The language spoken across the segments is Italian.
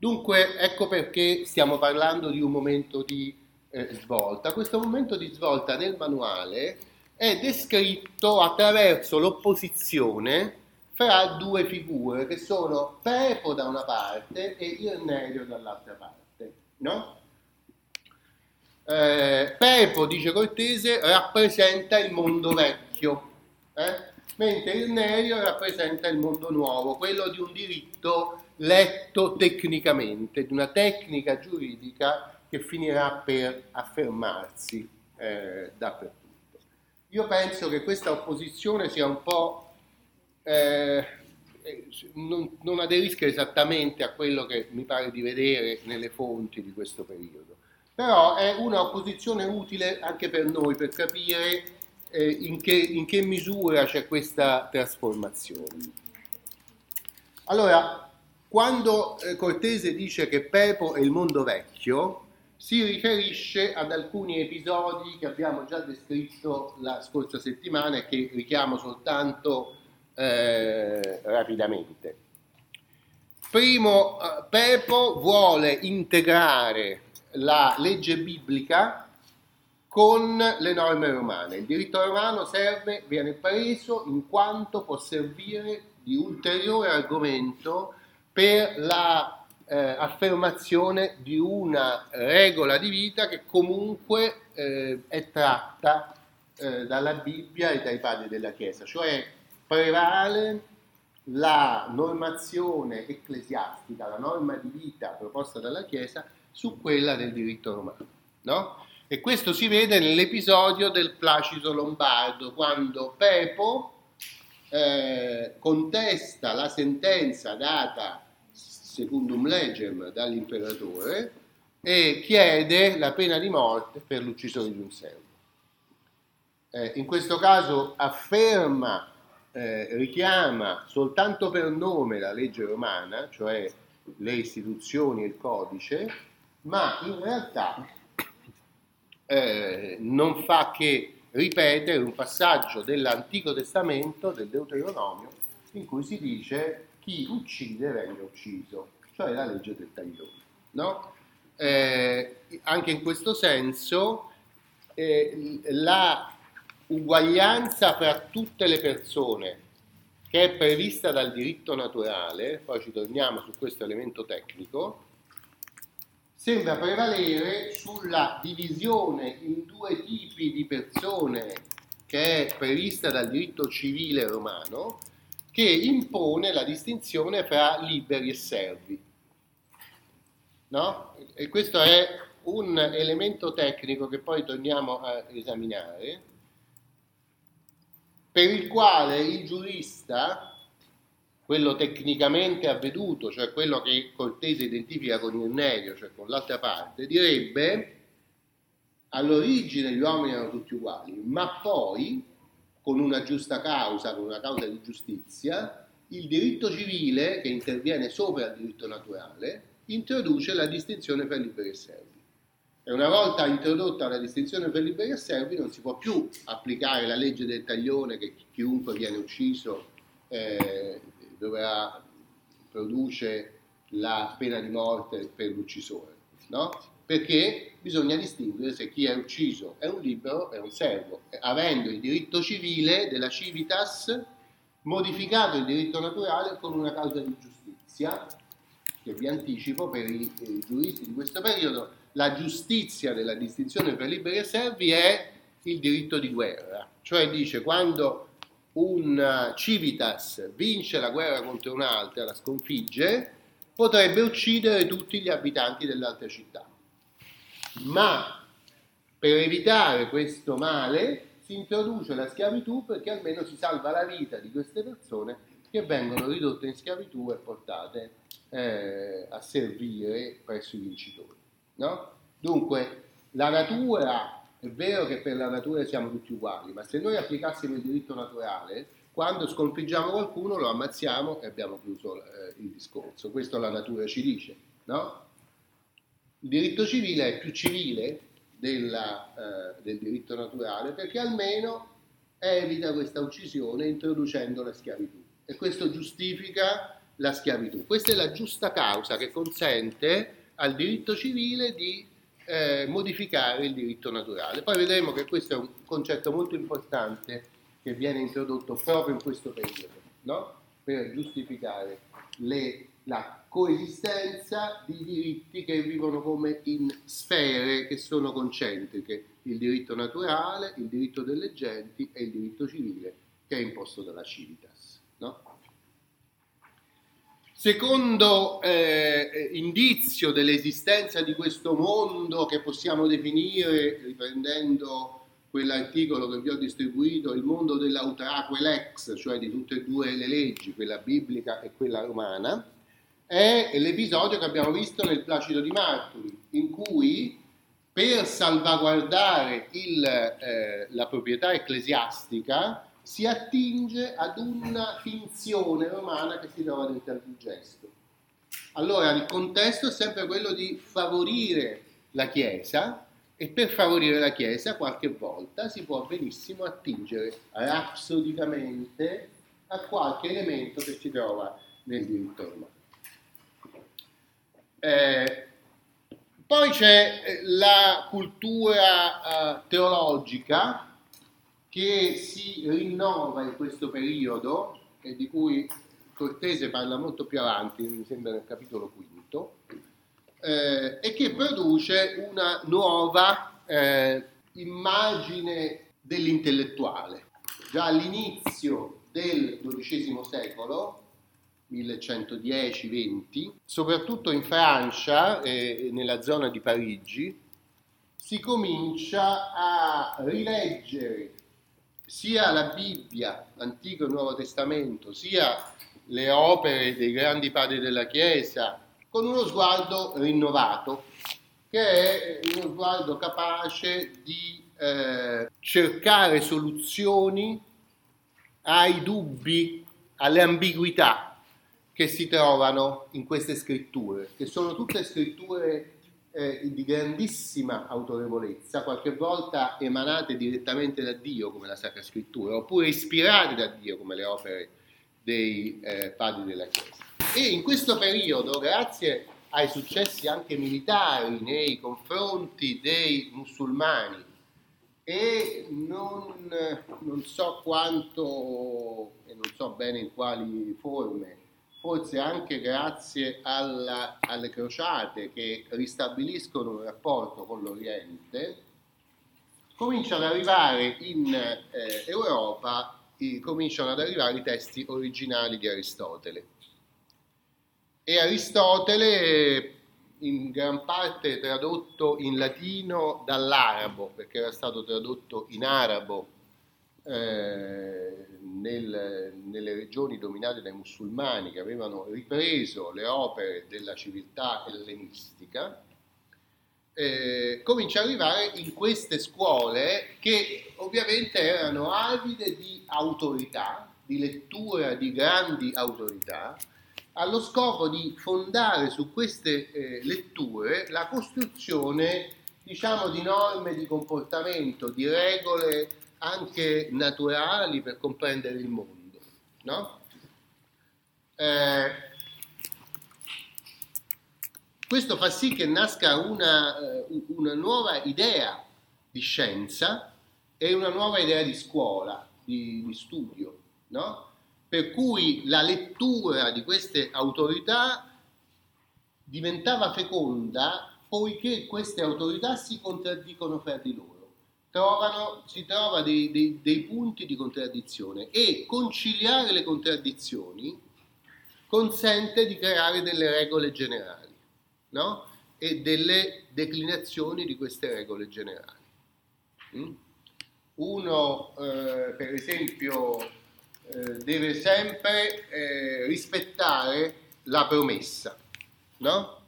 Dunque, ecco perché stiamo parlando di un momento di eh, svolta. Questo momento di svolta nel manuale è descritto attraverso l'opposizione fra due figure che sono Pepo da una parte e Irnerio dall'altra parte. No? Eh, Pepo, dice Cortese, rappresenta il mondo vecchio, eh? mentre Irnerio rappresenta il mondo nuovo, quello di un diritto letto tecnicamente, di una tecnica giuridica che finirà per affermarsi eh, dappertutto. Io penso che questa opposizione sia un po'... Eh, non, non aderisca esattamente a quello che mi pare di vedere nelle fonti di questo periodo, però è un'opposizione utile anche per noi per capire eh, in, che, in, che, misura c'è questa trasformazione. Allora, quando eh, Cortese dice che Pepo è il mondo vecchio, si riferisce ad alcuni episodi che abbiamo già descritto la scorsa settimana e che richiamo soltanto eh, rapidamente. Primo, eh, Pepo vuole integrare la legge biblica con le norme romane. Il diritto romano serve, viene preso in quanto può servire di ulteriore argomento per la eh, affermazione di una regola di vita che comunque eh, è tratta eh, dalla Bibbia e dai padri della Chiesa, cioè prevale la normazione ecclesiastica, la norma di vita proposta dalla Chiesa su quella del diritto romano. No? E questo si vede nell'episodio del Placido Lombardo, quando Pepo eh, contesta la sentenza data secundum legem dall'imperatore e chiede la pena di morte per l'uccisione di un servo. Eh, in questo caso afferma, eh, richiama soltanto per nome la legge romana, cioè le istituzioni e il codice, ma in realtà eh, non fa che ripetere un passaggio dell'Antico Testamento, del Deuteronomio, in cui si dice chi uccide venga ucciso, cioè la legge del taglione. No? Eh, anche in questo senso eh, la uguaglianza fra tutte le persone che è prevista dal diritto naturale, poi ci torniamo su questo elemento tecnico, sembra prevalere sulla divisione in due tipi di persone che è prevista dal diritto civile romano, che impone la distinzione fra liberi e servi. No? E questo è un elemento tecnico che poi torniamo a esaminare, per il quale il giurista, quello tecnicamente avveduto, cioè quello che Cortese identifica con Irnerio, cioè con l'altra parte, direbbe all'origine gli uomini erano tutti uguali, ma poi con una giusta causa, con una causa di giustizia, il diritto civile, che interviene sopra il diritto naturale, introduce la distinzione per liberi e servi. E una volta introdotta la distinzione per liberi e servi non si può più applicare la legge del taglione che chiunque viene ucciso eh, dovrà, produce la pena di morte per l'uccisore, no? Perché bisogna distinguere se chi è ucciso è un libero o è un servo, avendo il diritto civile della civitas modificato il diritto naturale con una causa di giustizia, che vi anticipo per i, i giuristi di questo periodo, la giustizia della distinzione per liberi e servi è il diritto di guerra, cioè dice quando un civitas vince la guerra contro un'altra, la sconfigge, potrebbe uccidere tutti gli abitanti dell'altra città ma per evitare questo male si introduce la schiavitù perché almeno si salva la vita di queste persone che vengono ridotte in schiavitù e portate eh, a servire presso i vincitori. No? Dunque, la natura, è vero che per la natura siamo tutti uguali, ma se noi applicassimo il diritto naturale, quando sconfiggiamo qualcuno lo ammazziamo e abbiamo chiuso eh, il discorso. Questo la natura ci dice, no? Il diritto civile è più civile della, eh, del diritto naturale perché almeno evita questa uccisione introducendo la schiavitù e questo giustifica la schiavitù. Questa è la giusta causa che consente al diritto civile di eh, modificare il diritto naturale. Poi vedremo che questo è un concetto molto importante che viene introdotto proprio in questo periodo, no? per giustificare le, la coesistenza di diritti che vivono come in sfere che sono concentriche, il diritto naturale, il diritto delle genti e il diritto civile che è imposto dalla civitas. No? Secondo eh, indizio dell'esistenza di questo mondo che possiamo definire, riprendendo quell'articolo che vi ho distribuito, il mondo dell'autraque lex, cioè di tutte e due le leggi, quella biblica e quella romana, è l'episodio che abbiamo visto nel Placido di Marturi, in cui per salvaguardare il, eh, la proprietà ecclesiastica si attinge ad una finzione romana che si trova dentro al gesto. Allora il contesto è sempre quello di favorire la Chiesa e per favorire la Chiesa qualche volta si può benissimo attingere rapsodicamente a qualche elemento che si trova nel diritto romano. Eh, poi c'è eh, la cultura eh, teologica che si rinnova in questo periodo e di cui Cortese parla molto più avanti, mi sembra nel capitolo quinto, eh, e che produce una nuova eh, immagine dell'intellettuale. Già all'inizio del XII secolo, 1110-20, soprattutto in Francia e nella zona di Parigi, si comincia a rileggere sia la Bibbia, l'Antico e il Nuovo Testamento, sia le opere dei grandi padri della Chiesa, con uno sguardo rinnovato, che è uno sguardo capace di eh, cercare soluzioni ai dubbi, alle ambiguità che si trovano in queste scritture, che sono tutte scritture eh, di grandissima autorevolezza, qualche volta emanate direttamente da Dio come la Sacra Scrittura, oppure ispirate da Dio come le opere dei eh, padri della Chiesa. E in questo periodo, grazie ai successi anche militari nei confronti dei musulmani e non, non so quanto e non so bene in quali forme forse anche grazie alla, alle crociate che ristabiliscono un rapporto con l'Oriente, comincia ad arrivare in eh, Europa, cominciano ad arrivare i testi originali di Aristotele. E Aristotele in gran parte tradotto in latino dall'arabo, perché era stato tradotto in arabo eh, nel, nelle regioni dominate dai musulmani che avevano ripreso le opere della civiltà ellenistica, eh, comincia ad arrivare in queste scuole che ovviamente erano avide di autorità, di lettura di grandi autorità, allo scopo di fondare su queste eh, letture la costruzione, diciamo, di norme di comportamento, di regole anche naturali per comprendere il mondo. No? Eh, questo fa sì che nasca una, eh, una, nuova idea di scienza e una nuova idea di scuola, di, di studio, no? per cui la lettura di queste autorità diventava feconda poiché queste autorità si contraddicono fra di loro trovano, si trova dei, dei, dei punti di contraddizione e conciliare le contraddizioni consente di creare delle regole generali no? e delle declinazioni di queste regole generali. Mm? Uno, eh, per esempio, eh, deve sempre eh, rispettare la promessa, no?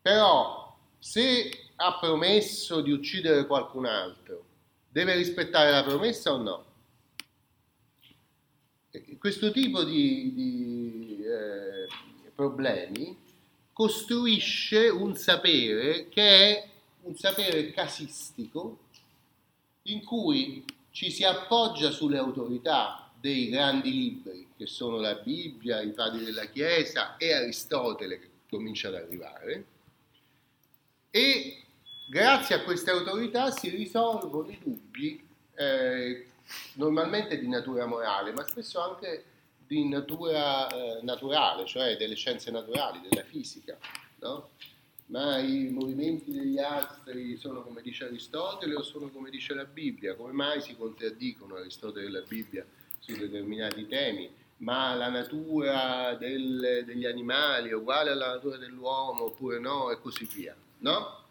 Però se ha promesso di uccidere qualcun altro, deve rispettare la promessa o no? Questo tipo di, di eh, problemi costruisce un sapere che è un sapere casistico in cui ci si appoggia sulle autorità dei grandi libri che sono la Bibbia, i padri della Chiesa e Aristotele che comincia ad arrivare e grazie a queste autorità si risolvono i dubbi eh, normalmente di natura morale ma spesso anche di natura eh, naturale, cioè delle scienze naturali, della fisica. No? Ma i movimenti degli astri sono come dice Aristotele o sono come dice la Bibbia? Come mai si contraddicono Aristotele e la Bibbia su determinati temi? Ma la natura del, degli animali è uguale alla natura dell'uomo oppure no? E così via. No?